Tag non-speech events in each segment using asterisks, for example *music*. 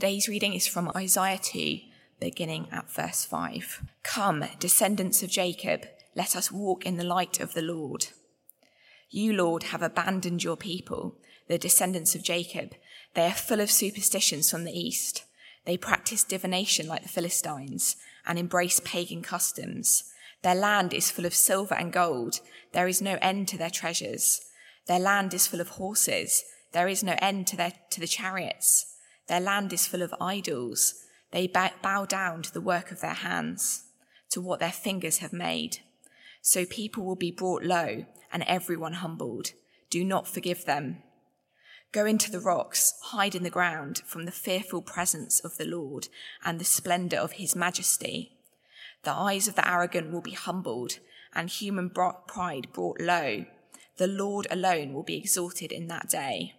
Today's reading is from Isaiah 2, beginning at verse 5. Come, descendants of Jacob, let us walk in the light of the Lord. You, Lord, have abandoned your people, the descendants of Jacob. They are full of superstitions from the east. They practice divination like the Philistines and embrace pagan customs. Their land is full of silver and gold. There is no end to their treasures. Their land is full of horses. There is no end to, their, to the chariots. Their land is full of idols. They bow down to the work of their hands, to what their fingers have made. So people will be brought low and everyone humbled. Do not forgive them. Go into the rocks, hide in the ground from the fearful presence of the Lord and the splendor of his majesty. The eyes of the arrogant will be humbled and human pride brought low. The Lord alone will be exalted in that day.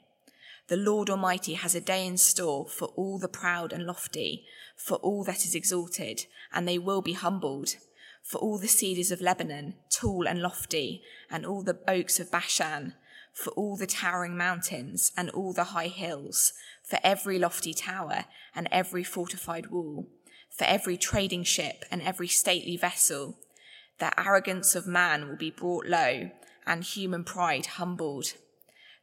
The Lord Almighty has a day in store for all the proud and lofty, for all that is exalted, and they will be humbled. For all the cedars of Lebanon, tall and lofty, and all the oaks of Bashan, for all the towering mountains and all the high hills, for every lofty tower and every fortified wall, for every trading ship and every stately vessel. The arrogance of man will be brought low, and human pride humbled.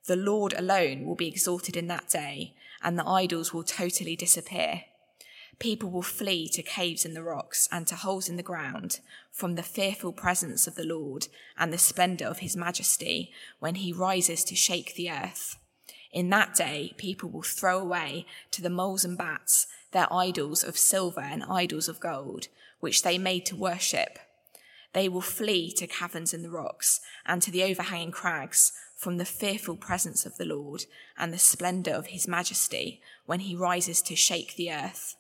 The Lord alone will be exalted in that day, and the idols will totally disappear. People will flee to caves in the rocks and to holes in the ground from the fearful presence of the Lord and the splendor of his majesty when he rises to shake the earth. In that day, people will throw away to the moles and bats their idols of silver and idols of gold, which they made to worship. They will flee to caverns in the rocks and to the overhanging crags from the fearful presence of the Lord and the splendor of his majesty when he rises to shake the earth.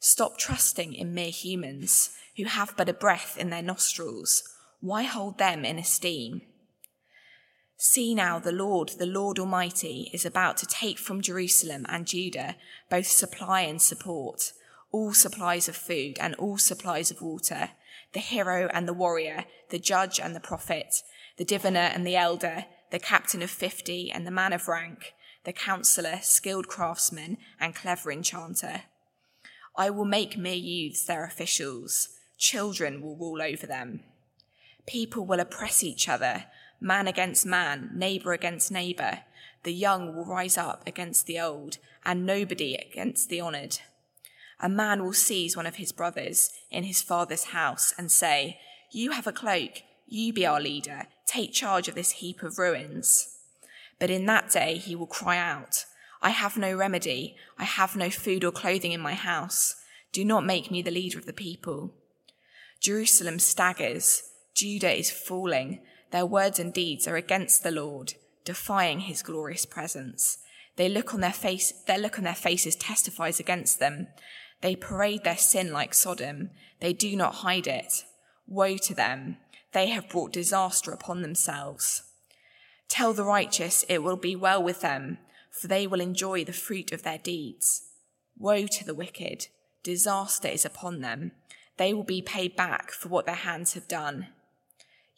Stop trusting in mere humans who have but a breath in their nostrils. Why hold them in esteem? See now, the Lord, the Lord Almighty, is about to take from Jerusalem and Judah both supply and support, all supplies of food and all supplies of water, the hero and the warrior, the judge and the prophet, the diviner and the elder, the captain of fifty and the man of rank, the counselor, skilled craftsman, and clever enchanter. I will make mere youths their officials. Children will rule over them. People will oppress each other, man against man, neighbor against neighbor. The young will rise up against the old, and nobody against the honored. A man will seize one of his brothers in his father's house and say, You have a cloak, you be our leader, take charge of this heap of ruins. But in that day he will cry out, I have no remedy, I have no food or clothing in my house. Do not make me the leader of the people. Jerusalem staggers, Judah is falling. Their words and deeds are against the Lord, defying his glorious presence. They look on their face, their look on their faces testifies against them. They parade their sin like Sodom. They do not hide it. Woe to them they have brought disaster upon themselves. Tell the righteous it will be well with them, for they will enjoy the fruit of their deeds. Woe to the wicked, disaster is upon them. They will be paid back for what their hands have done.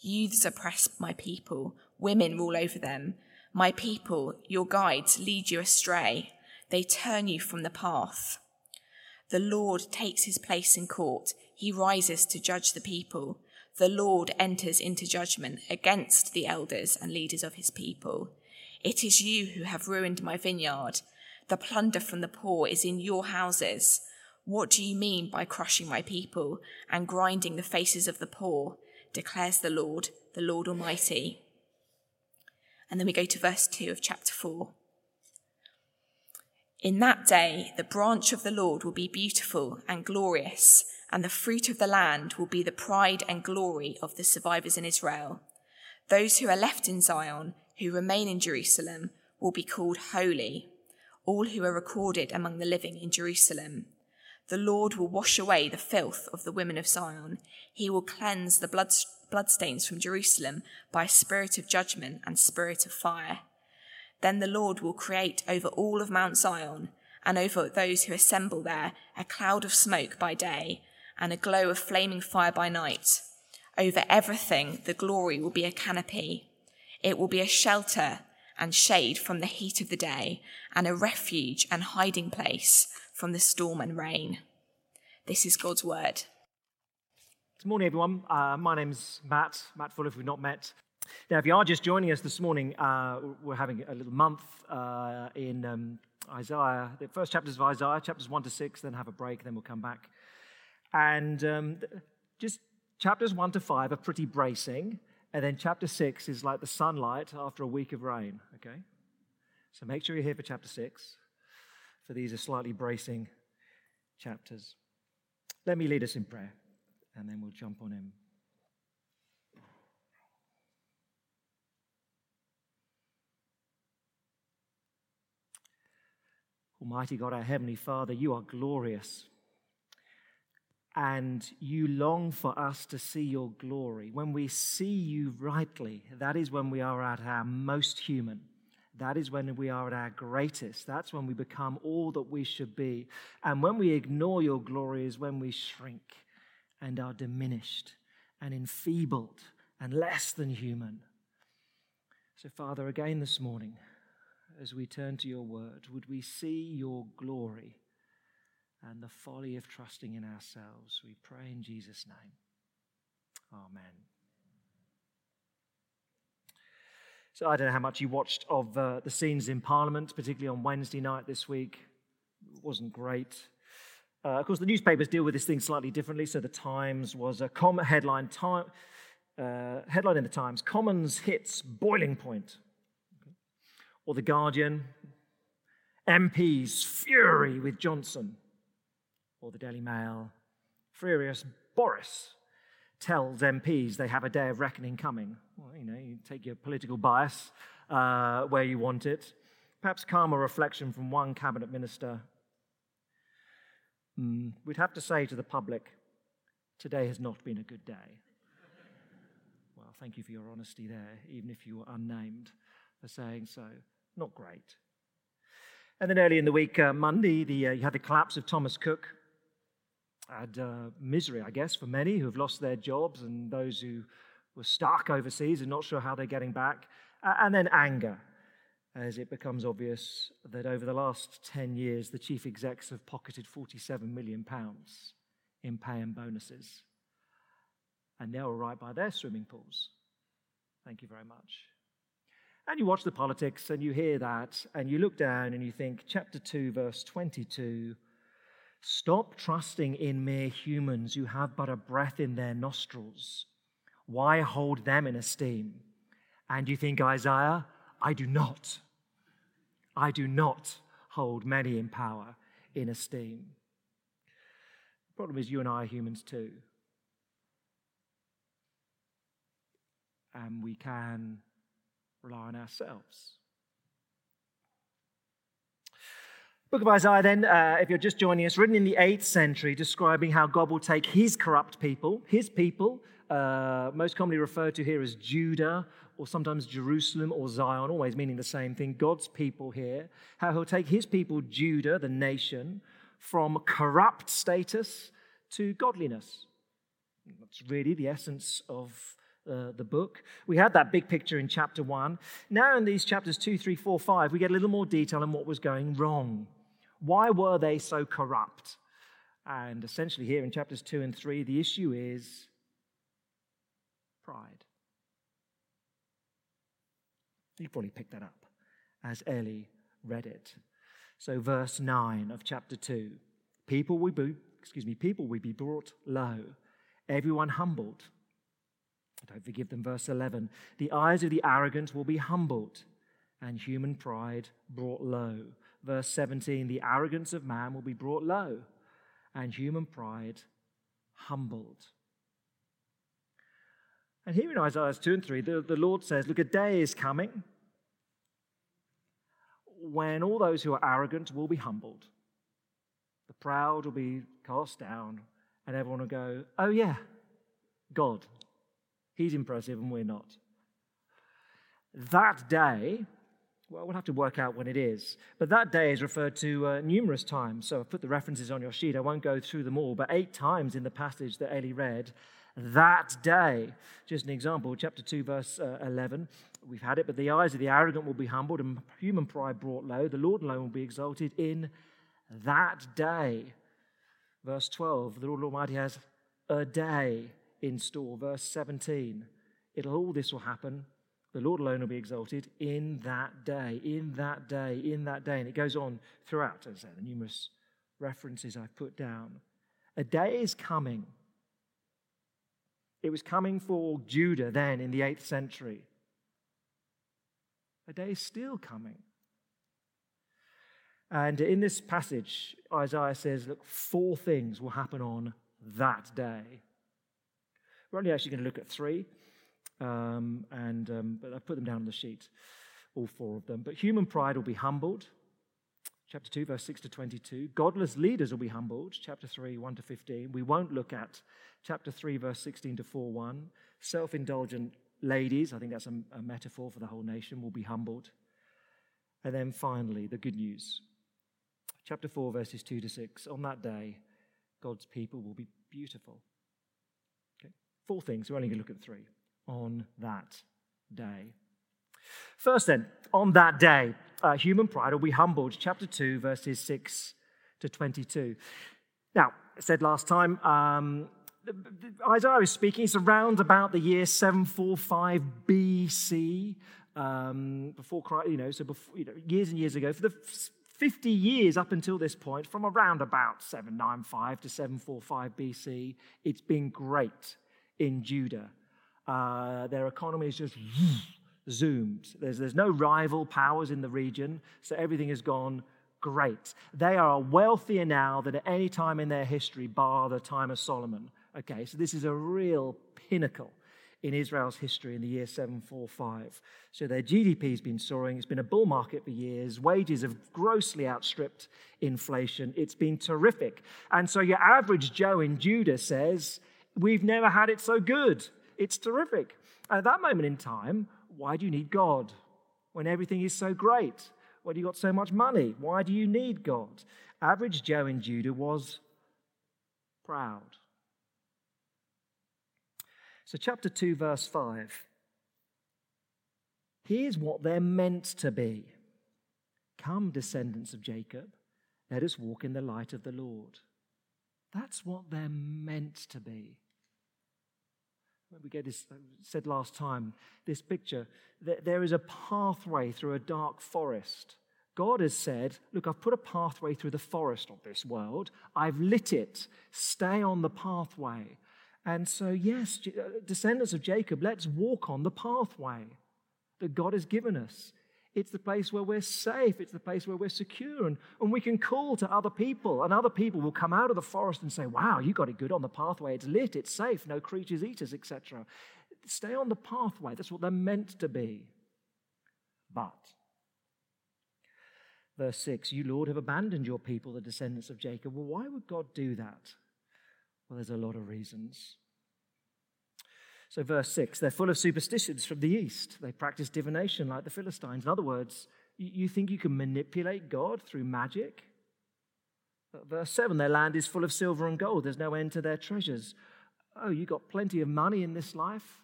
Youths oppress my people, women rule over them. My people, your guides, lead you astray. They turn you from the path. The Lord takes his place in court. He rises to judge the people the Lord enters into judgment against the elders and leaders of his people. It is you who have ruined my vineyard. The plunder from the poor is in your houses. What do you mean by crushing my people and grinding the faces of the poor? declares the Lord, the Lord Almighty. And then we go to verse 2 of chapter 4. In that day, the branch of the Lord will be beautiful and glorious and the fruit of the land will be the pride and glory of the survivors in Israel. Those who are left in Zion, who remain in Jerusalem, will be called holy, all who are recorded among the living in Jerusalem. The Lord will wash away the filth of the women of Zion. He will cleanse the blood, bloodstains from Jerusalem by a spirit of judgment and spirit of fire. Then the Lord will create over all of Mount Zion and over those who assemble there a cloud of smoke by day and a glow of flaming fire by night. Over everything, the glory will be a canopy. It will be a shelter and shade from the heat of the day, and a refuge and hiding place from the storm and rain. This is God's word. Good morning, everyone. Uh, my name's Matt, Matt Fuller, if we've not met. Now, if you are just joining us this morning, uh, we're having a little month uh, in um, Isaiah, the first chapters of Isaiah, chapters 1 to 6, then have a break, then we'll come back. And um, just chapters 1 to 5 are pretty bracing, and then chapter 6 is like the sunlight after a week of rain, okay? So make sure you're here for chapter 6, for these are slightly bracing chapters. Let me lead us in prayer, and then we'll jump on in. Almighty God, our Heavenly Father, you are glorious. And you long for us to see your glory. When we see you rightly, that is when we are at our most human. That is when we are at our greatest. That's when we become all that we should be. And when we ignore your glory is when we shrink and are diminished and enfeebled and less than human. So, Father, again this morning, as we turn to your word, would we see your glory and the folly of trusting in ourselves? We pray in Jesus' name. Amen. So I don't know how much you watched of uh, the scenes in Parliament, particularly on Wednesday night this week. It wasn't great. Uh, of course, the newspapers deal with this thing slightly differently. So the Times was a headline, time, uh, headline in the Times: Commons hits boiling point or The Guardian, MPs fury with Johnson, or the Daily Mail, furious Boris tells MPs they have a day of reckoning coming. Well, you know, you take your political bias uh, where you want it. Perhaps calmer reflection from one cabinet minister. Mm, we'd have to say to the public, today has not been a good day. well, thank you for your honesty there, even if you were unnamed for saying so. Not great. And then early in the week, uh, Monday, the, uh, you had the collapse of Thomas Cook. Had uh, misery, I guess, for many who have lost their jobs and those who were stuck overseas and not sure how they're getting back. and then anger, as it becomes obvious that over the last 10 years, the chief execs have pocketed 47 million pounds in pay and bonuses. And they're all right by their swimming pools. Thank you very much. And you watch the politics and you hear that and you look down and you think, chapter 2, verse 22 Stop trusting in mere humans who have but a breath in their nostrils. Why hold them in esteem? And you think, Isaiah, I do not. I do not hold many in power in esteem. The problem is, you and I are humans too. And we can rely on ourselves. Book of Isaiah, then, uh, if you're just joining us, written in the 8th century, describing how God will take his corrupt people, his people, uh, most commonly referred to here as Judah, or sometimes Jerusalem or Zion, always meaning the same thing, God's people here, how he'll take his people, Judah, the nation, from corrupt status to godliness. That's really the essence of uh, the book. We had that big picture in chapter one. Now, in these chapters two, three, four, five, we get a little more detail on what was going wrong. Why were they so corrupt? And essentially, here in chapters two and three, the issue is pride. You probably picked that up as Ellie read it. So, verse 9 of chapter 2 people will be, excuse me, people will be brought low, everyone humbled don't forgive them. Verse 11 The eyes of the arrogant will be humbled, and human pride brought low. Verse 17 The arrogance of man will be brought low, and human pride humbled. And here in Isaiah 2 and 3, the, the Lord says, Look, a day is coming when all those who are arrogant will be humbled. The proud will be cast down, and everyone will go, Oh, yeah, God, He's impressive and we're not. That day, well, we'll have to work out when it is, but that day is referred to uh, numerous times. So I've put the references on your sheet. I won't go through them all, but eight times in the passage that Eli read, that day. Just an example, chapter 2, verse uh, 11. We've had it, but the eyes of the arrogant will be humbled and human pride brought low. The Lord alone will be exalted in that day. Verse 12, the Lord Almighty has a day in store. Verse 17, it'll all this will happen. The Lord alone will be exalted in that day, in that day, in that day. And it goes on throughout, as I say, the numerous references I've put down. A day is coming. It was coming for Judah then in the 8th century. A day is still coming. And in this passage, Isaiah says, look, four things will happen on that day. We're only actually going to look at three, um, and, um, but I've put them down on the sheet, all four of them. But human pride will be humbled, chapter 2, verse 6 to 22. Godless leaders will be humbled, chapter 3, 1 to 15. We won't look at chapter 3, verse 16 to 4, 1. Self indulgent ladies, I think that's a, a metaphor for the whole nation, will be humbled. And then finally, the good news. Chapter 4, verses 2 to 6. On that day, God's people will be beautiful. Okay? Four things. We're only going to look at three. On that day. First, then, on that day, uh, human pride will be humbled. Chapter 2, verses 6 to 22. Now, I said last time, um, Isaiah is speaking, it's around about the year 745 BC, um, before Christ, you know, so before, you know, years and years ago. For the 50 years up until this point, from around about 795 to 745 BC, it's been great in Judah. Uh, their economy is just *laughs* zoomed. There's, there's no rival powers in the region, so everything has gone great. They are wealthier now than at any time in their history, bar the time of Solomon. Okay, so this is a real pinnacle in Israel's history in the year 745. So their GDP has been soaring. It's been a bull market for years. Wages have grossly outstripped inflation. It's been terrific. And so your average Joe in Judah says, We've never had it so good. It's terrific. And At that moment in time, why do you need God when everything is so great? When you got so much money, why do you need God? Average Joe in Judah was proud. So, chapter 2, verse 5. Here's what they're meant to be Come, descendants of Jacob, let us walk in the light of the Lord. That's what they're meant to be. We get this said last time, this picture, that there is a pathway through a dark forest. God has said, Look, I've put a pathway through the forest of this world. I've lit it. Stay on the pathway. And so, yes, uh, descendants of Jacob, let's walk on the pathway that God has given us. It's the place where we're safe. It's the place where we're secure. And, and we can call to other people, and other people will come out of the forest and say, Wow, you got it good on the pathway. It's lit, it's safe, no creatures eat us, etc. Stay on the pathway. That's what they're meant to be. But, verse 6 You, Lord, have abandoned your people, the descendants of Jacob. Well, why would God do that? Well, there's a lot of reasons. So, verse 6 they're full of superstitions from the east. They practice divination like the Philistines. In other words, you think you can manipulate God through magic? Verse 7 their land is full of silver and gold. There's no end to their treasures. Oh, you got plenty of money in this life,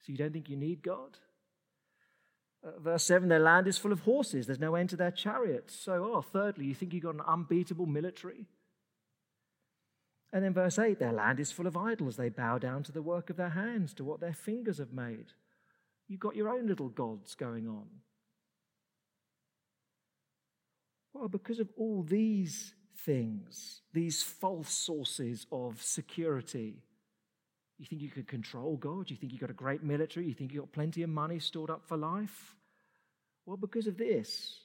so you don't think you need God? Uh, verse 7 their land is full of horses. There's no end to their chariots. So, oh, thirdly, you think you got an unbeatable military? And then verse 8 their land is full of idols. They bow down to the work of their hands, to what their fingers have made. You've got your own little gods going on. Well, because of all these things, these false sources of security, you think you can control God? You think you've got a great military? You think you've got plenty of money stored up for life? Well, because of this,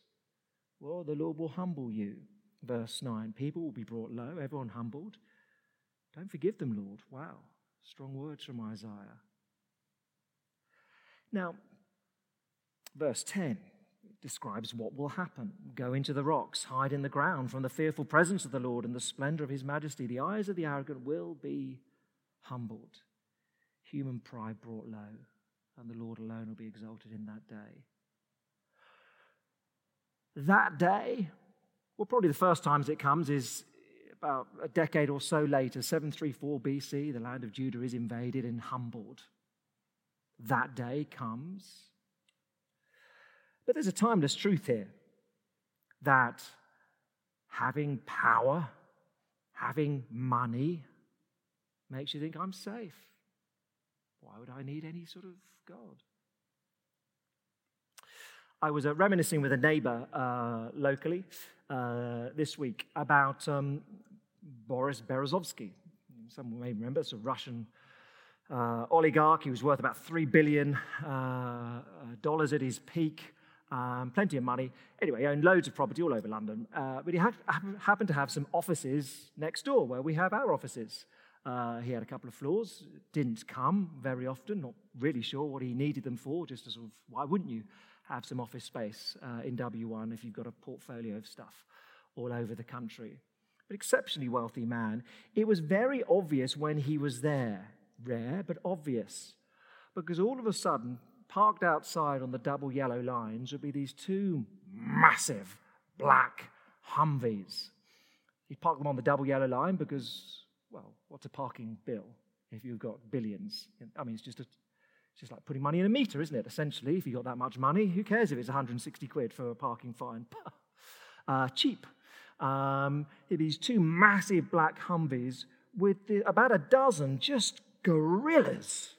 well, the Lord will humble you. Verse 9 People will be brought low, everyone humbled. Don't forgive them, Lord. Wow, strong words from Isaiah. Now, verse 10 describes what will happen. Go into the rocks, hide in the ground from the fearful presence of the Lord and the splendor of his majesty. The eyes of the arrogant will be humbled, human pride brought low, and the Lord alone will be exalted in that day. That day, well, probably the first times it comes is about a decade or so later, 734 BC, the land of Judah is invaded and humbled. That day comes. But there's a timeless truth here that having power, having money makes you think I'm safe. Why would I need any sort of God? I was uh, reminiscing with a neighbor uh, locally uh, this week about um, Boris Berezovsky. Some may remember, it's a Russian uh, oligarch. He was worth about $3 billion uh, at his peak. Um, plenty of money. Anyway, he owned loads of property all over London. Uh, but he had, happened to have some offices next door where we have our offices. Uh, he had a couple of floors, didn't come very often, not really sure what he needed them for, just as of, why wouldn't you have some office space uh, in W1 if you've got a portfolio of stuff all over the country? But exceptionally wealthy man. It was very obvious when he was there, rare but obvious, because all of a sudden, parked outside on the double yellow lines would be these two massive black Humvees. He'd park them on the double yellow line because well, what's a parking bill if you've got billions? I mean, it's just, a, it's just like putting money in a meter, isn't it? Essentially, if you've got that much money, who cares if it's 160 quid for a parking fine? *laughs* uh, cheap. Um, these two massive black Humvees with the, about a dozen just gorillas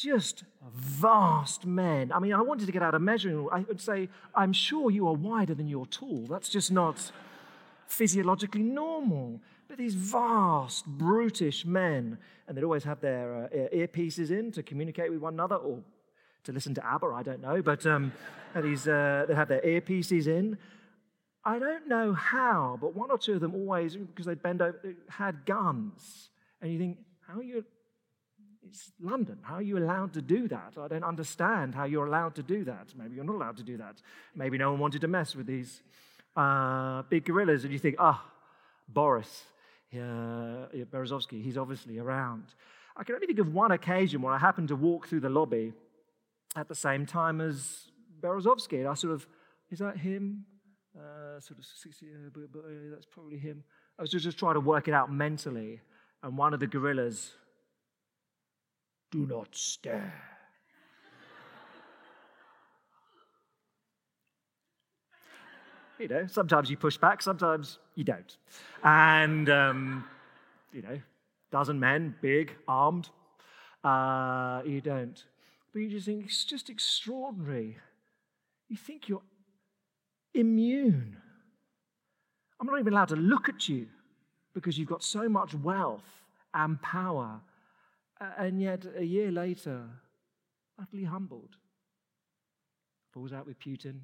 just vast men. I mean, I wanted to get out a measuring. I would say, I'm sure you are wider than your tool. That's just not physiologically normal. But these vast, brutish men, and they'd always have their uh, earpieces in to communicate with one another or to listen to ABBA, I don't know, but um, *laughs* these, uh, they have their earpieces in. I don't know how, but one or two of them always, because they'd bend over, had guns. And you think, how are you? It's London. How are you allowed to do that? I don't understand how you're allowed to do that. Maybe you're not allowed to do that. Maybe no one wanted to mess with these uh, big gorillas. And you think, ah, oh, Boris, uh, Berezovsky, he's obviously around. I can only think of one occasion where I happened to walk through the lobby at the same time as Berezovsky. And I sort of, is that him? Uh, sort of, uh, uh, that's probably him. I was just, just trying to work it out mentally. And one of the gorillas, do not stare. you know, sometimes you push back, sometimes you don't. And, um, you know, dozen men, big, armed, uh, you don't. But you just think it's just extraordinary. You think you're immune. I'm not even allowed to look at you because you've got so much wealth and power. And yet, a year later, utterly humbled. Falls out with Putin,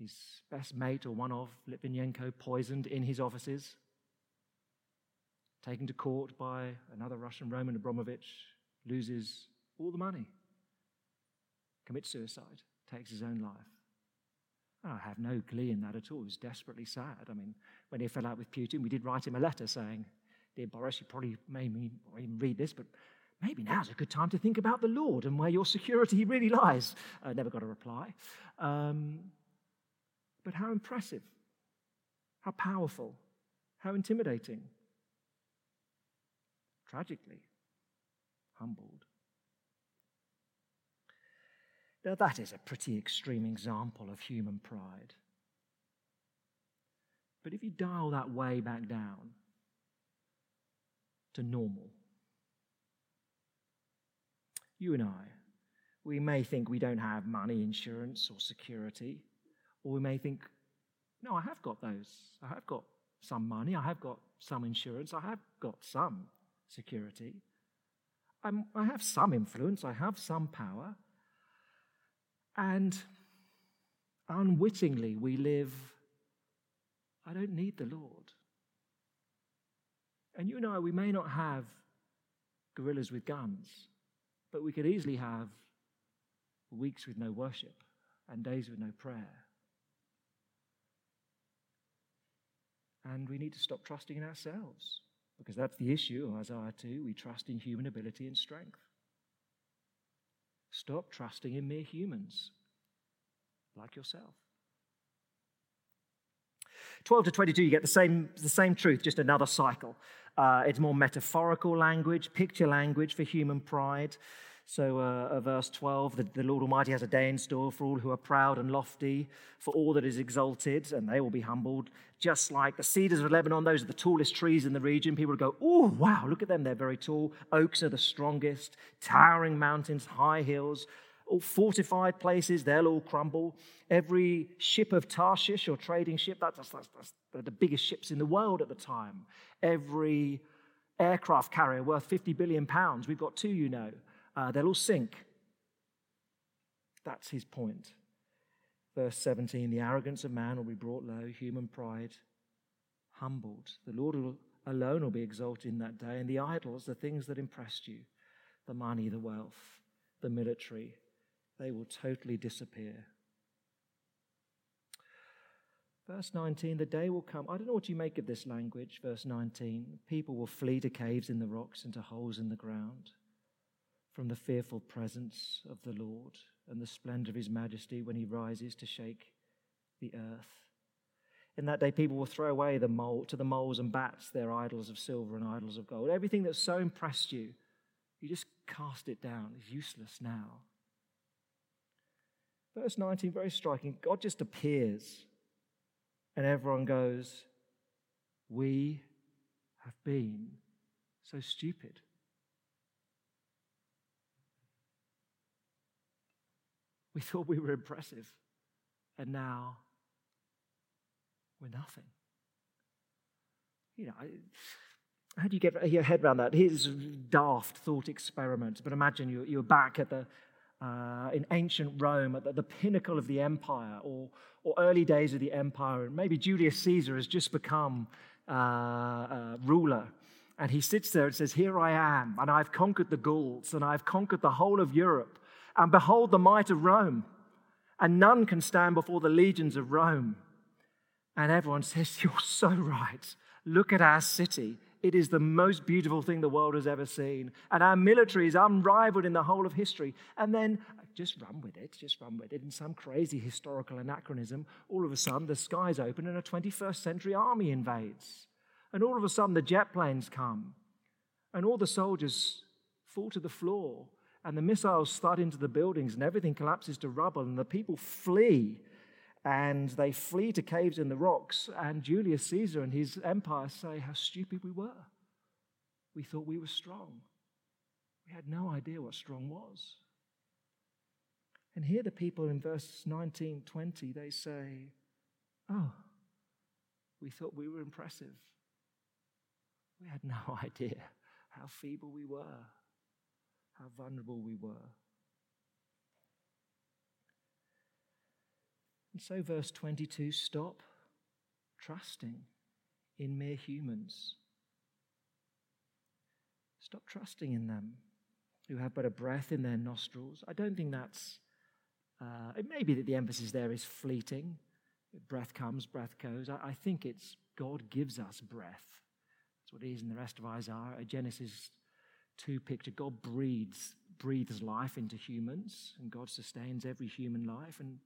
his best mate or one of Litvinenko poisoned in his offices, taken to court by another Russian, Roman Abramovich, loses all the money, commits suicide, takes his own life. I have no glee in that at all. It was desperately sad. I mean, when he fell out with Putin, we did write him a letter saying, Dear Boris, you probably made me even read this, but maybe now's a good time to think about the Lord and where your security *laughs* really lies. I never got a reply. Um, but how impressive, how powerful, how intimidating. Tragically, humbled. Now, that is a pretty extreme example of human pride. But if you dial that way back down to normal, you and I, we may think we don't have money, insurance, or security. Or we may think, no, I have got those. I have got some money. I have got some insurance. I have got some security. I'm, i have some influence. I have some power. And unwittingly, we live, I don't need the Lord. And you know, we may not have gorillas with guns, but we could easily have weeks with no worship and days with no prayer. And we need to stop trusting in ourselves because that's the issue Isaiah 2. We trust in human ability and strength. Stop trusting in mere humans like yourself. 12 to 22, you get the same, the same truth, just another cycle. Uh, it's more metaphorical language, picture language for human pride. So, uh, verse 12 the, the Lord Almighty has a day in store for all who are proud and lofty, for all that is exalted, and they will be humbled. Just like the cedars of Lebanon, those are the tallest trees in the region. People go, Oh, wow, look at them, they're very tall. Oaks are the strongest, towering mountains, high hills, all fortified places, they'll all crumble. Every ship of Tarshish or trading ship, that's, that's, that's the biggest ships in the world at the time. Every aircraft carrier worth 50 billion pounds, we've got two, you know uh, they'll all sink. That's his point. Verse 17 the arrogance of man will be brought low, human pride humbled. The Lord alone will be exalted in that day, and the idols, the things that impressed you, the money, the wealth, the military, they will totally disappear. Verse 19, the day will come. I don't know what you make of this language. Verse 19, people will flee to caves in the rocks and to holes in the ground from the fearful presence of the Lord and the splendor of his majesty when he rises to shake the earth. In that day, people will throw away the mole, to the moles and bats their idols of silver and idols of gold. Everything that so impressed you, you just cast it down. It's useless now. Verse 19, very striking. God just appears, and everyone goes, We have been so stupid. We *laughs* thought we were impressive, and now we're nothing. You know, how do you get your head around that? Here's a daft thought experiment, but imagine you're, you're back at the, uh, in ancient Rome at the, the, pinnacle of the empire or, or early days of the empire, and maybe Julius Caesar has just become uh, uh, ruler. And he sits there and says, Here I am, and I've conquered the Gauls, and I've conquered the whole of Europe. And behold the might of Rome, and none can stand before the legions of Rome. And everyone says, *laughs* You're so right. Look at our city. It is the most beautiful thing the world has ever seen. And our military is unrivaled in the whole of history. And then just run with it, just run with it. In some crazy historical anachronism, all of a sudden the skies open and a 21st century army invades. And all of a sudden the jet planes come. And all the soldiers fall to the floor and the missiles thud into the buildings and everything collapses to rubble and the people flee and they flee to caves in the rocks and Julius Caesar and his empire say how stupid we were. We thought we were strong. We had no idea what strong was. And here the people in verse 19, 20, they say, Oh, we thought we were impressive. We had no *laughs* idea how feeble we were how vulnerable we were. And so, verse 22 stop trusting in mere humans. Stop trusting in them who have but a breath in their nostrils. I don't think that's, uh, it may be that the emphasis there is fleeting. Breath comes, breath goes. I, I think it's God gives us breath. That's what it is in the rest of Isaiah. Genesis 2 picture God breathes, breathes life into humans, and God sustains every human life, and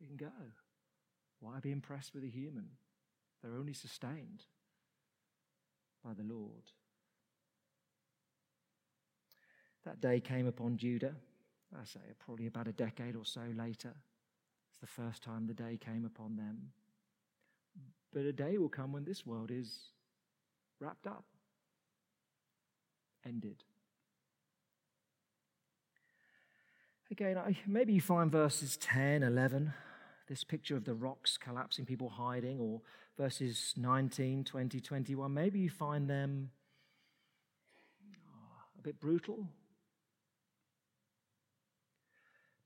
you can go. Why be impressed with a human? They're only sustained by the Lord. That day came upon Judah, I say probably about a decade or so later. It's the first time the day came upon them. But a day will come when this world is wrapped up ended. Again, maybe you find verses 10, 11, this picture of the rocks collapsing, people hiding, or verses 19, 20, 21. Maybe you find them oh, a bit brutal.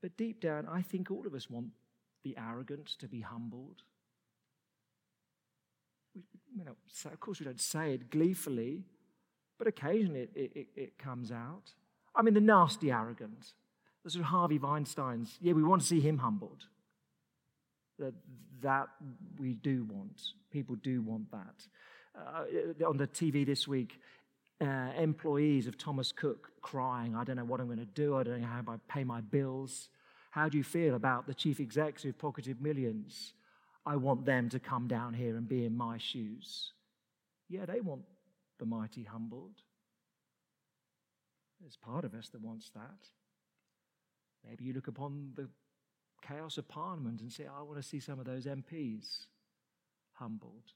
But deep down, I think all of us want the arrogant to be humbled. We, you know, of course, we don't say it gleefully, but occasionally it, it, it comes out. I mean, the nasty arrogant, the sort of Harvey Weinstein's, yeah, we want to see him humbled. That, that we do want. People do want that. Uh, on the TV this week, uh, employees of Thomas Cook crying, I don't know what I'm going to do, I don't know how I pay my bills. How do you feel about the chief execs who've pocketed millions? I want them to come down here and be in my shoes. Yeah, they want the mighty humbled. There's part of us that wants that. Maybe you look upon the chaos of Parliament and say, I want to see some of those MPs humbled.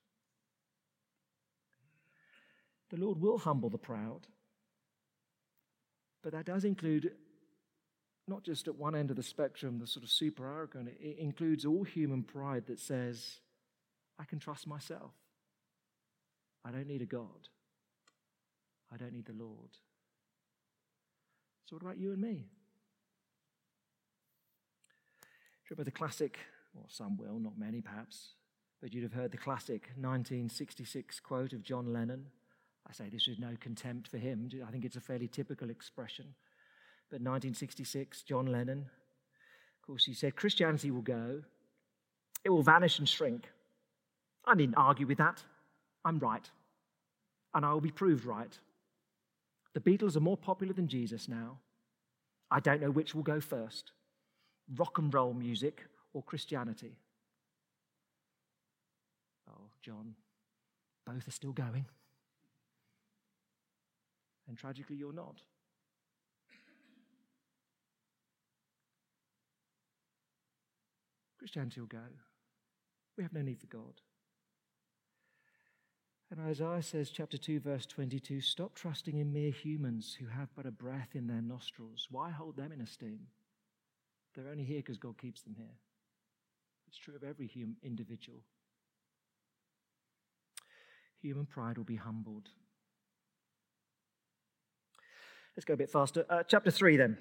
The Lord will humble the proud. But that does include not just at one end of the spectrum, the sort of super arrogant, it includes all human pride that says, I can trust myself. I don't need a God. I don't need the Lord. So, what about you and me? You Remember the classic, or some will, not many perhaps, but you'd have heard the classic 1966 quote of John Lennon. I say this with no contempt for him. I think it's a fairly typical expression. But 1966, John Lennon, of course, he said, Christianity will go, it will vanish and shrink. I needn't argue with that. I'm right. And I will be proved right. The Beatles are more popular than Jesus now. I don't know which will go first rock and roll music or Christianity. Oh, John, both are still going. And tragically, you're not. Christianity will go. We have no need for God. And Isaiah says, chapter 2, verse 22 stop trusting in mere humans who have but a breath in their nostrils. Why hold them in esteem? They're only here because God keeps them here. It's true of every human individual. Human pride will be humbled. Let's go a bit faster. Uh, chapter 3, then.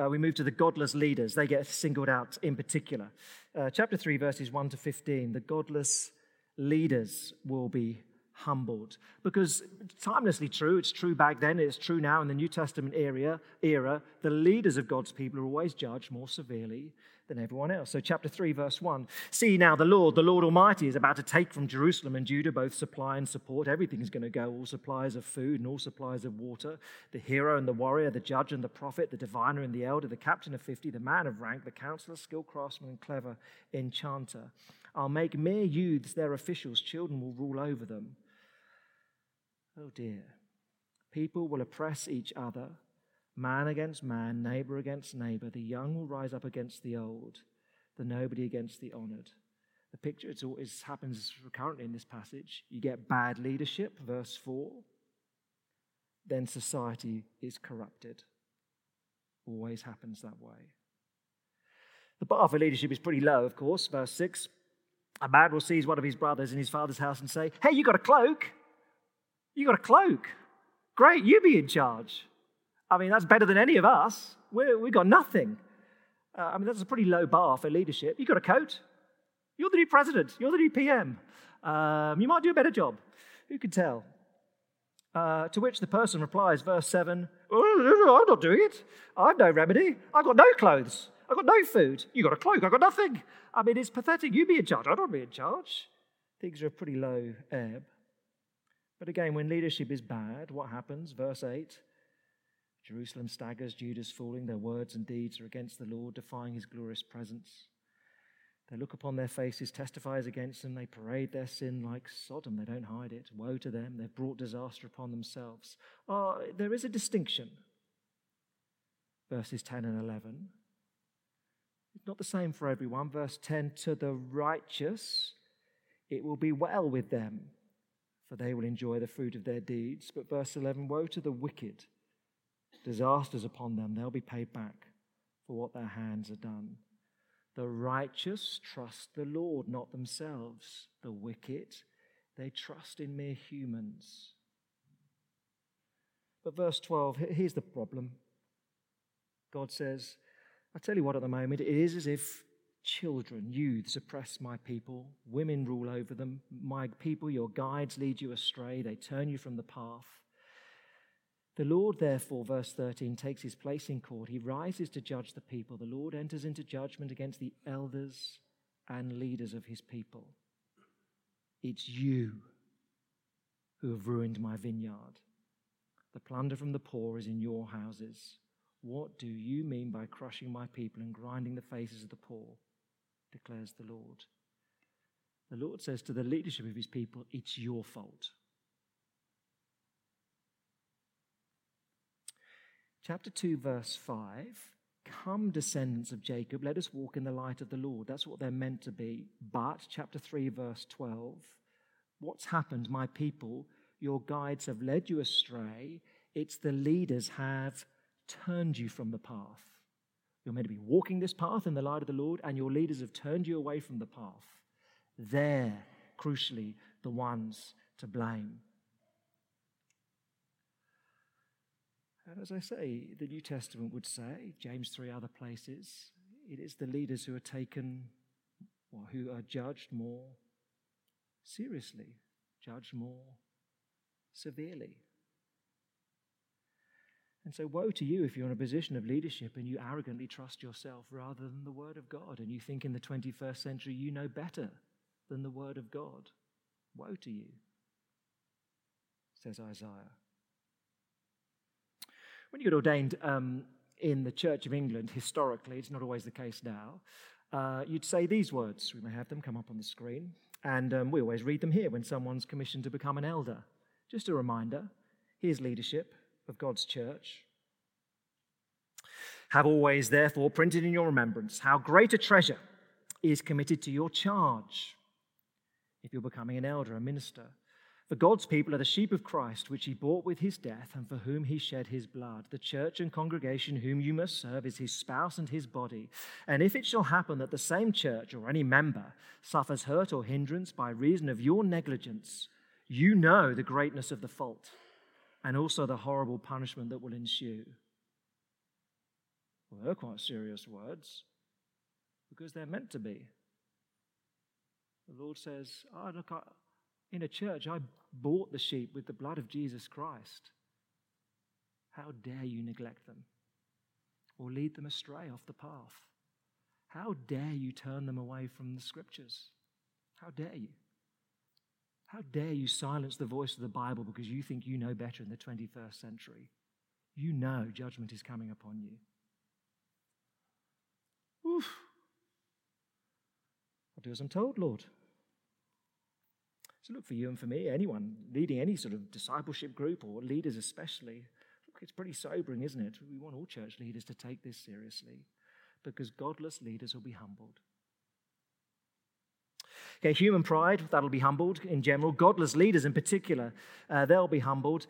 Uh, we move to the godless leaders. They get singled out in particular. Uh, chapter 3, verses 1 to 15. The godless leaders will be humbled. Because timelessly true, it's true back then, it's true now in the New Testament era, era, the leaders of God's people are always judged more severely than everyone else. So, chapter 3, verse 1 See now, the Lord, the Lord Almighty, is about to take from Jerusalem and Judah both supply and support. Everything is going to go all supplies of food and all supplies of water. The hero and the warrior, the judge and the prophet, the diviner and the elder, the captain of 50, the man of rank, the counselor, skilled craftsman, and clever enchanter. I'll make mere youths their officials, children will rule over them. Oh dear. People will oppress each other, man against man, neighbor against neighbor. The young will rise up against the old, the nobody against the honored. The picture it always happens currently in this passage. You get bad leadership, verse 4. Then society is corrupted. Always happens that way. The bar for leadership is pretty low, of course. Verse 6. A man will seize one of his brothers in his father's house and say, Hey, you got a cloak? You got a cloak. Great, you be in charge. I mean, that's better than any of us. we we've got nothing. Uh, I mean, that's a pretty low bar for leadership. You got a coat. You're the new president. You're the new PM. Um, you might do a better job. Who can tell? Uh, to which the person replies, verse 7, oh, I'm not doing it. I've no remedy. I've got no clothes. I've got no food. You got a cloak. I've got nothing. I mean, it's pathetic. You be in charge. I don't be in charge. Things are a pretty low ebb. But again, when leadership is bad, what happens? Verse 8 Jerusalem staggers, Judah's falling, their words and deeds are against the Lord, defying his glorious presence. They look upon their faces, testifies against them, they parade their sin like Sodom, they don't hide it. Woe to them, they've brought disaster upon themselves. Oh, there is a distinction. Verses 10 and 11. It's not the same for everyone. Verse 10 To the righteous, it will be well with them for they will enjoy the fruit of their deeds. But verse 11 Woe to the wicked, disasters upon them, they'll be paid back for what their hands have done. The righteous trust the Lord, not themselves. The wicked, they trust in mere humans. But verse 12, here's the problem. God says, I tell you what, at the moment, it is as if Children, youths oppress my people. Women rule over them. My people, your guides, lead you astray. They turn you from the path. The Lord, therefore, verse 13, takes his place in court. He rises to judge the people. The Lord enters into judgment against the elders and leaders of his people. It's you who have ruined my vineyard. The plunder from the poor is in your houses. What do you mean by crushing my people and grinding the faces of the poor? Declares the Lord. The Lord says to the leadership of his people, It's your fault. Chapter 2, verse 5 Come, descendants of Jacob, let us walk in the light of the Lord. That's what they're meant to be. But, chapter 3, verse 12 What's happened, my people? Your guides have led you astray. It's the leaders have turned you from the path. You're meant to be walking this path in the light of the Lord, and your leaders have turned you away from the path. They're, crucially, the ones to blame. And as I say, the New Testament would say, James 3 other places, it is the leaders who are taken, or who are judged more seriously, judged more severely. And so, woe to you if you're in a position of leadership and you arrogantly trust yourself rather than the Word of God, and you think in the 21st century you know better than the Word of God. Woe to you, says Isaiah. When you get ordained um, in the Church of England, historically, it's not always the case now, uh, you'd say these words. We may have them come up on the screen. And um, we always read them here when someone's commissioned to become an elder. Just a reminder here's leadership of God's church. Have always, therefore, printed in your remembrance how great a treasure is committed to your charge if you're becoming an elder, a minister. For God's people are the sheep of Christ, which he bought with his death and for whom he shed his blood. The church and congregation whom you must serve is his spouse and his body. And if it shall happen that the same church or any member suffers hurt or hindrance by reason of your negligence, you know the greatness of the fault and also the horrible punishment that will ensue. Well, they're quite serious words because they're meant to be. The Lord says, Oh, look, I, in a church, I bought the sheep with the blood of Jesus Christ. How dare you neglect them or lead them astray off the path? How dare you turn them away from the scriptures? How dare you? How dare you silence the voice of the Bible because you think you know better in the 21st century? You know judgment is coming upon you. Oof. I'll do as I'm told, Lord. So look for you and for me, anyone leading any sort of discipleship group or leaders especially. Look, it's pretty sobering, isn't it? We want all church leaders to take this seriously because godless leaders will be humbled. Okay, human pride, that'll be humbled in general. Godless leaders in particular, uh, they'll be humbled.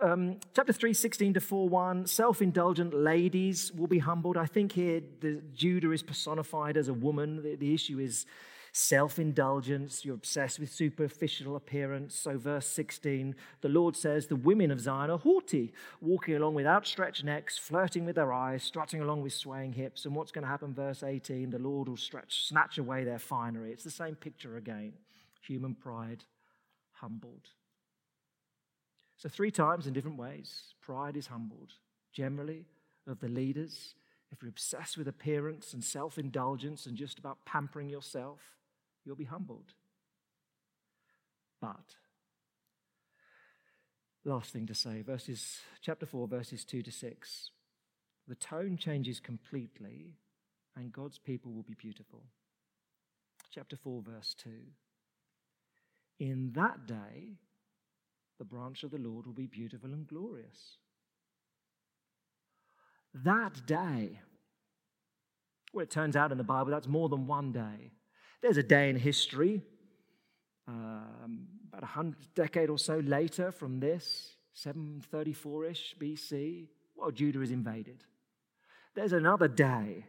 Um, chapter 3, 16 to 4 1, self indulgent ladies will be humbled. I think here the, Judah is personified as a woman. The, the issue is self indulgence, you're obsessed with superficial appearance. So, verse 16, the Lord says, The women of Zion are haughty, walking along with outstretched necks, flirting with their eyes, strutting along with swaying hips. And what's going to happen, verse 18? The Lord will stretch, snatch away their finery. It's the same picture again human pride humbled. So, three times in different ways, pride is humbled. Generally, of the leaders, if you're obsessed with appearance and self indulgence and just about pampering yourself, you'll be humbled. But, last thing to say, verses chapter 4, verses 2 to 6. The tone changes completely, and God's people will be beautiful. Chapter 4, verse 2. In that day, the branch of the Lord will be beautiful and glorious. That day. Well, it turns out in the Bible that's more than one day. There's a day in history, um, about a hundred decade or so later from this, 734 ish BC, while Judah is invaded. There's another day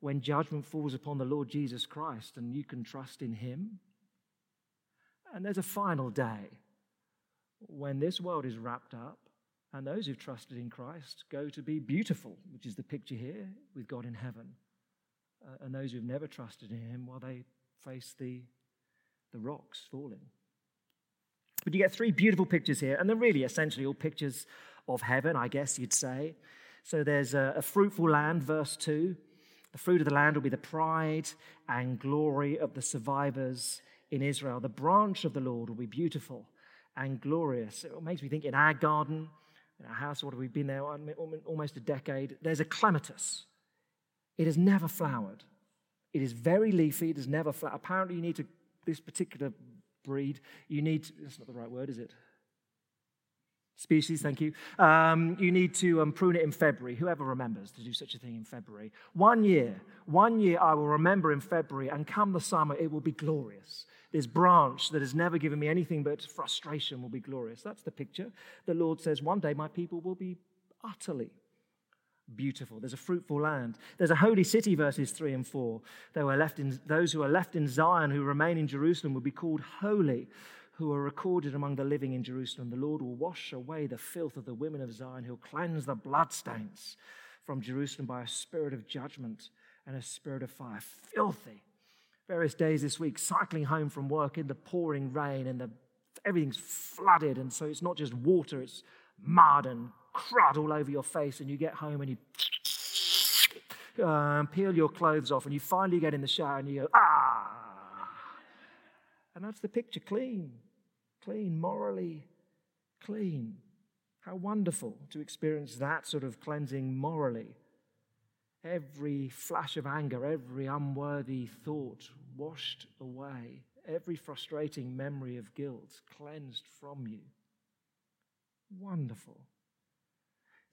when judgment falls upon the Lord Jesus Christ and you can trust in him. And there's a final day when this world is wrapped up and those who've trusted in Christ go to be beautiful, which is the picture here with God in heaven. Uh, and those who've never trusted in him, well, they face the, the rocks falling. But you get three beautiful pictures here, and they're really essentially all pictures of heaven, I guess you'd say. So there's a, a fruitful land, verse 2. The fruit of the land will be the pride and glory of the survivors in Israel. The branch of the Lord will be beautiful and glorious. It makes me think in our garden, in our house, what have we been there? Almost a decade. There's a clematis. It has never flowered. It is very leafy. it is never flat. Apparently, you need to, this particular breed, you need, that's not the right word, is it? Species, thank you. Um, you need to um, prune it in February. Whoever remembers to do such a thing in February. One year, one year I will remember in February, and come the summer, it will be glorious. This branch that has never given me anything but frustration will be glorious. That's the picture. The Lord says, One day my people will be utterly beautiful. There's a fruitful land. There's a holy city, verses 3 and 4. They were left in, those who are left in Zion, who remain in Jerusalem, will be called holy who are recorded among the living in Jerusalem. The Lord will wash away the filth of the women of Zion. He'll cleanse the bloodstains from Jerusalem by a spirit of judgment and a spirit of fire. Filthy. Various days this week, cycling home from work in the pouring rain and the, everything's flooded. And so it's not just water, it's mud and crud all over your face. And you get home and you um, peel your clothes off and you finally get in the shower and you go, ah. And that's the picture clean clean, morally clean. How wonderful to experience that sort of cleansing morally. Every flash of anger, every unworthy thought washed away, every frustrating memory of guilt cleansed from you. Wonderful.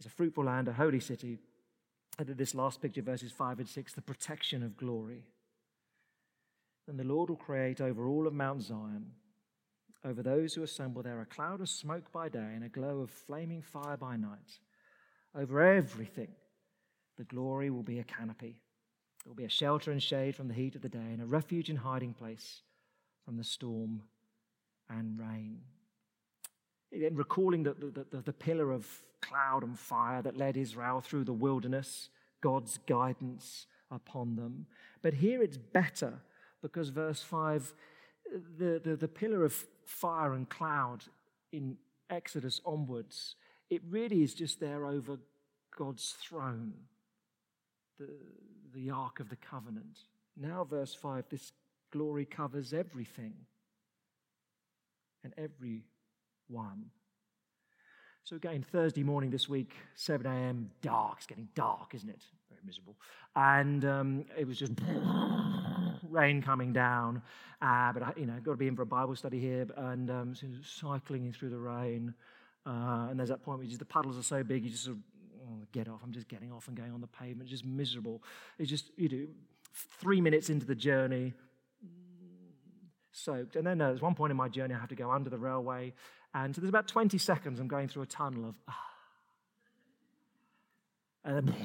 It's a fruitful land, a holy city. And this last picture, verses 5 and 6, the protection of glory. Then the Lord will create over all of Mount Zion over those who assemble there a cloud of smoke by day and a glow of flaming fire by night. Over everything, the glory will be a canopy. It will be a shelter and shade from the heat of the day and a refuge and hiding place from the storm and rain. Recalling the, the, the, the pillar of cloud and fire that led Israel through the wilderness, God's guidance upon them. But here it's better because verse 5 the, the, the pillar of fire and cloud in Exodus onwards, it really is just there over God's throne, the, the Ark of the Covenant. Now, verse 5, this glory covers everything and everyone. So, again, Thursday morning this week, 7 a.m., dark. It's getting dark, isn't it? Very miserable. And um, it was just *laughs* rain coming down. Uh, but, I, you know, got to be in for a Bible study here. And um, so cycling through the rain. Uh, and there's that point where just, the puddles are so big, you just sort of oh, get off. I'm just getting off and going on the pavement. Just miserable. It's just, you know, three minutes into the journey, soaked. And then uh, there's one point in my journey I have to go under the railway and so there's about 20 seconds I'm going through a tunnel of, ah. And then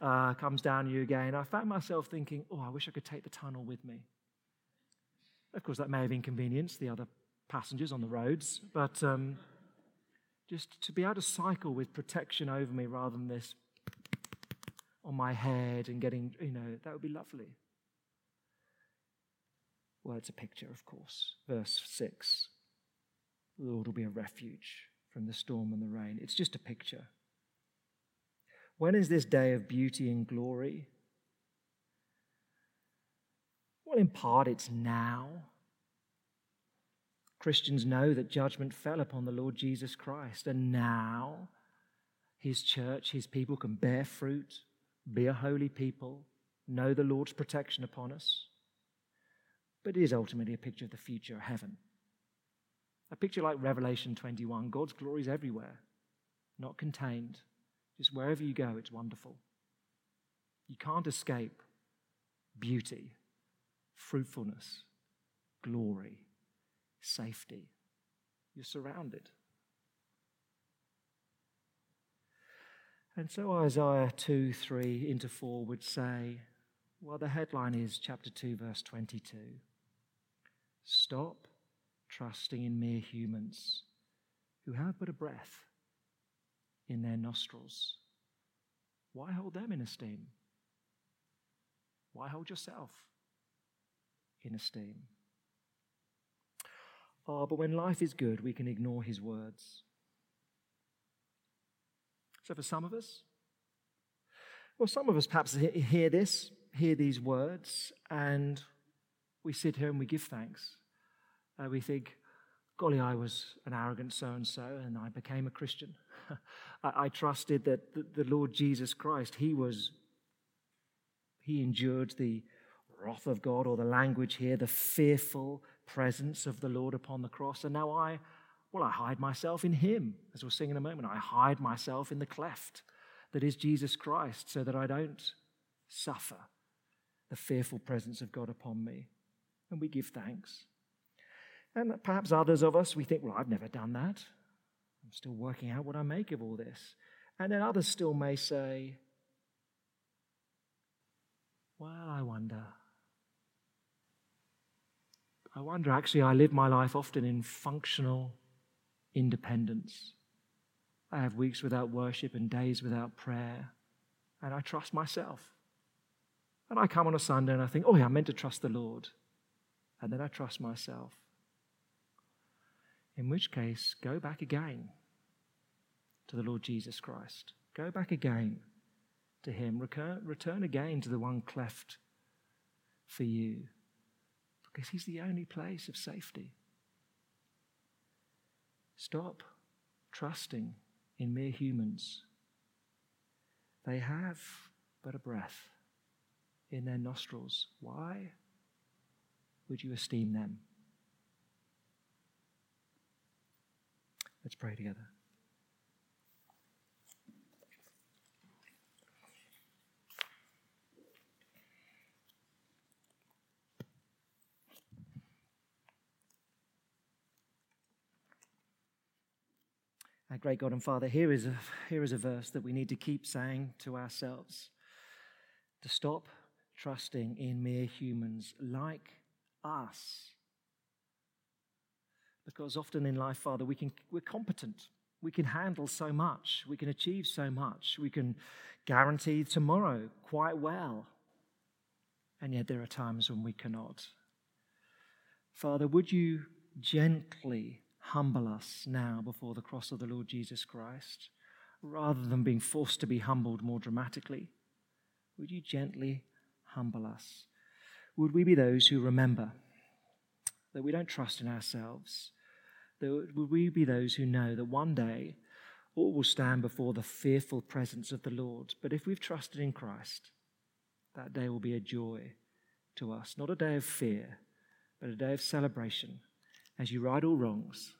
uh, *laughs* comes down you again. I found myself thinking, oh, I wish I could take the tunnel with me. Of course, that may have inconvenienced the other passengers on the roads, but um, just to be able to cycle with protection over me rather than this on my head and getting, you know, that would be lovely. Well, it's a picture, of course. Verse 6 the Lord will be a refuge from the storm and the rain. It's just a picture. When is this day of beauty and glory? Well, in part, it's now. Christians know that judgment fell upon the Lord Jesus Christ, and now his church, his people can bear fruit, be a holy people, know the Lord's protection upon us. But it is ultimately a picture of the future, heaven. A picture like Revelation 21 God's glory is everywhere, not contained. Just wherever you go, it's wonderful. You can't escape beauty, fruitfulness, glory, safety. You're surrounded. And so Isaiah 2, 3 into 4 would say, well, the headline is chapter 2, verse 22. Stop trusting in mere humans who have but a breath in their nostrils. Why hold them in esteem? Why hold yourself in esteem? Oh, but when life is good, we can ignore his words. So, for some of us, well, some of us perhaps hear this, hear these words, and we sit here and we give thanks uh, we think, golly, I was an arrogant so and so, and I became a Christian. *laughs* I, I, trusted that the, the Lord Jesus Christ, He was, He endured the wrath of God, or the language here, the fearful presence of the Lord upon the cross. And now I, Well, I hide myself in Him, as we'll sing in a moment. I hide myself in the cleft that is Jesus Christ so that I don't suffer the fearful presence of God upon me. And we give thanks. And perhaps others of us, we think, well, I've never done that. I'm still working out what I make of all this. And then others still may say, well, I wonder. I wonder, actually, I live my life often in functional independence. I have weeks without worship and days without prayer, and I trust myself. And I come on a Sunday and I think, oh, yeah, I'm meant to trust the Lord. And then I trust myself. In which case, go back again to the Lord Jesus Christ. Go back again to Him. Return, return again to the one cleft for you because He's the only place of safety. Stop trusting in mere humans. They have but a breath in their nostrils. Why would you esteem them? Let's pray together. Our great God and Father, here is, a, here is a verse that we need to keep saying to ourselves to stop trusting in mere humans like us. Because often in life, Father, we can, we're competent. We can handle so much. We can achieve so much. We can guarantee tomorrow quite well. And yet there are times when we cannot. Father, would you gently humble us now before the cross of the Lord Jesus Christ, rather than being forced to be humbled more dramatically? Would you gently humble us? Would we be those who remember that we don't trust in ourselves? Would we be those who know that one day all will stand before the fearful presence of the Lord? But if we've trusted in Christ, that day will be a joy to us, not a day of fear, but a day of celebration as you right all wrongs,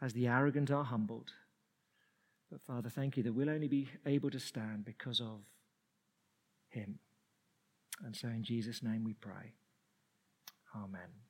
as the arrogant are humbled. But Father, thank you that we'll only be able to stand because of Him. And so in Jesus' name we pray. Amen.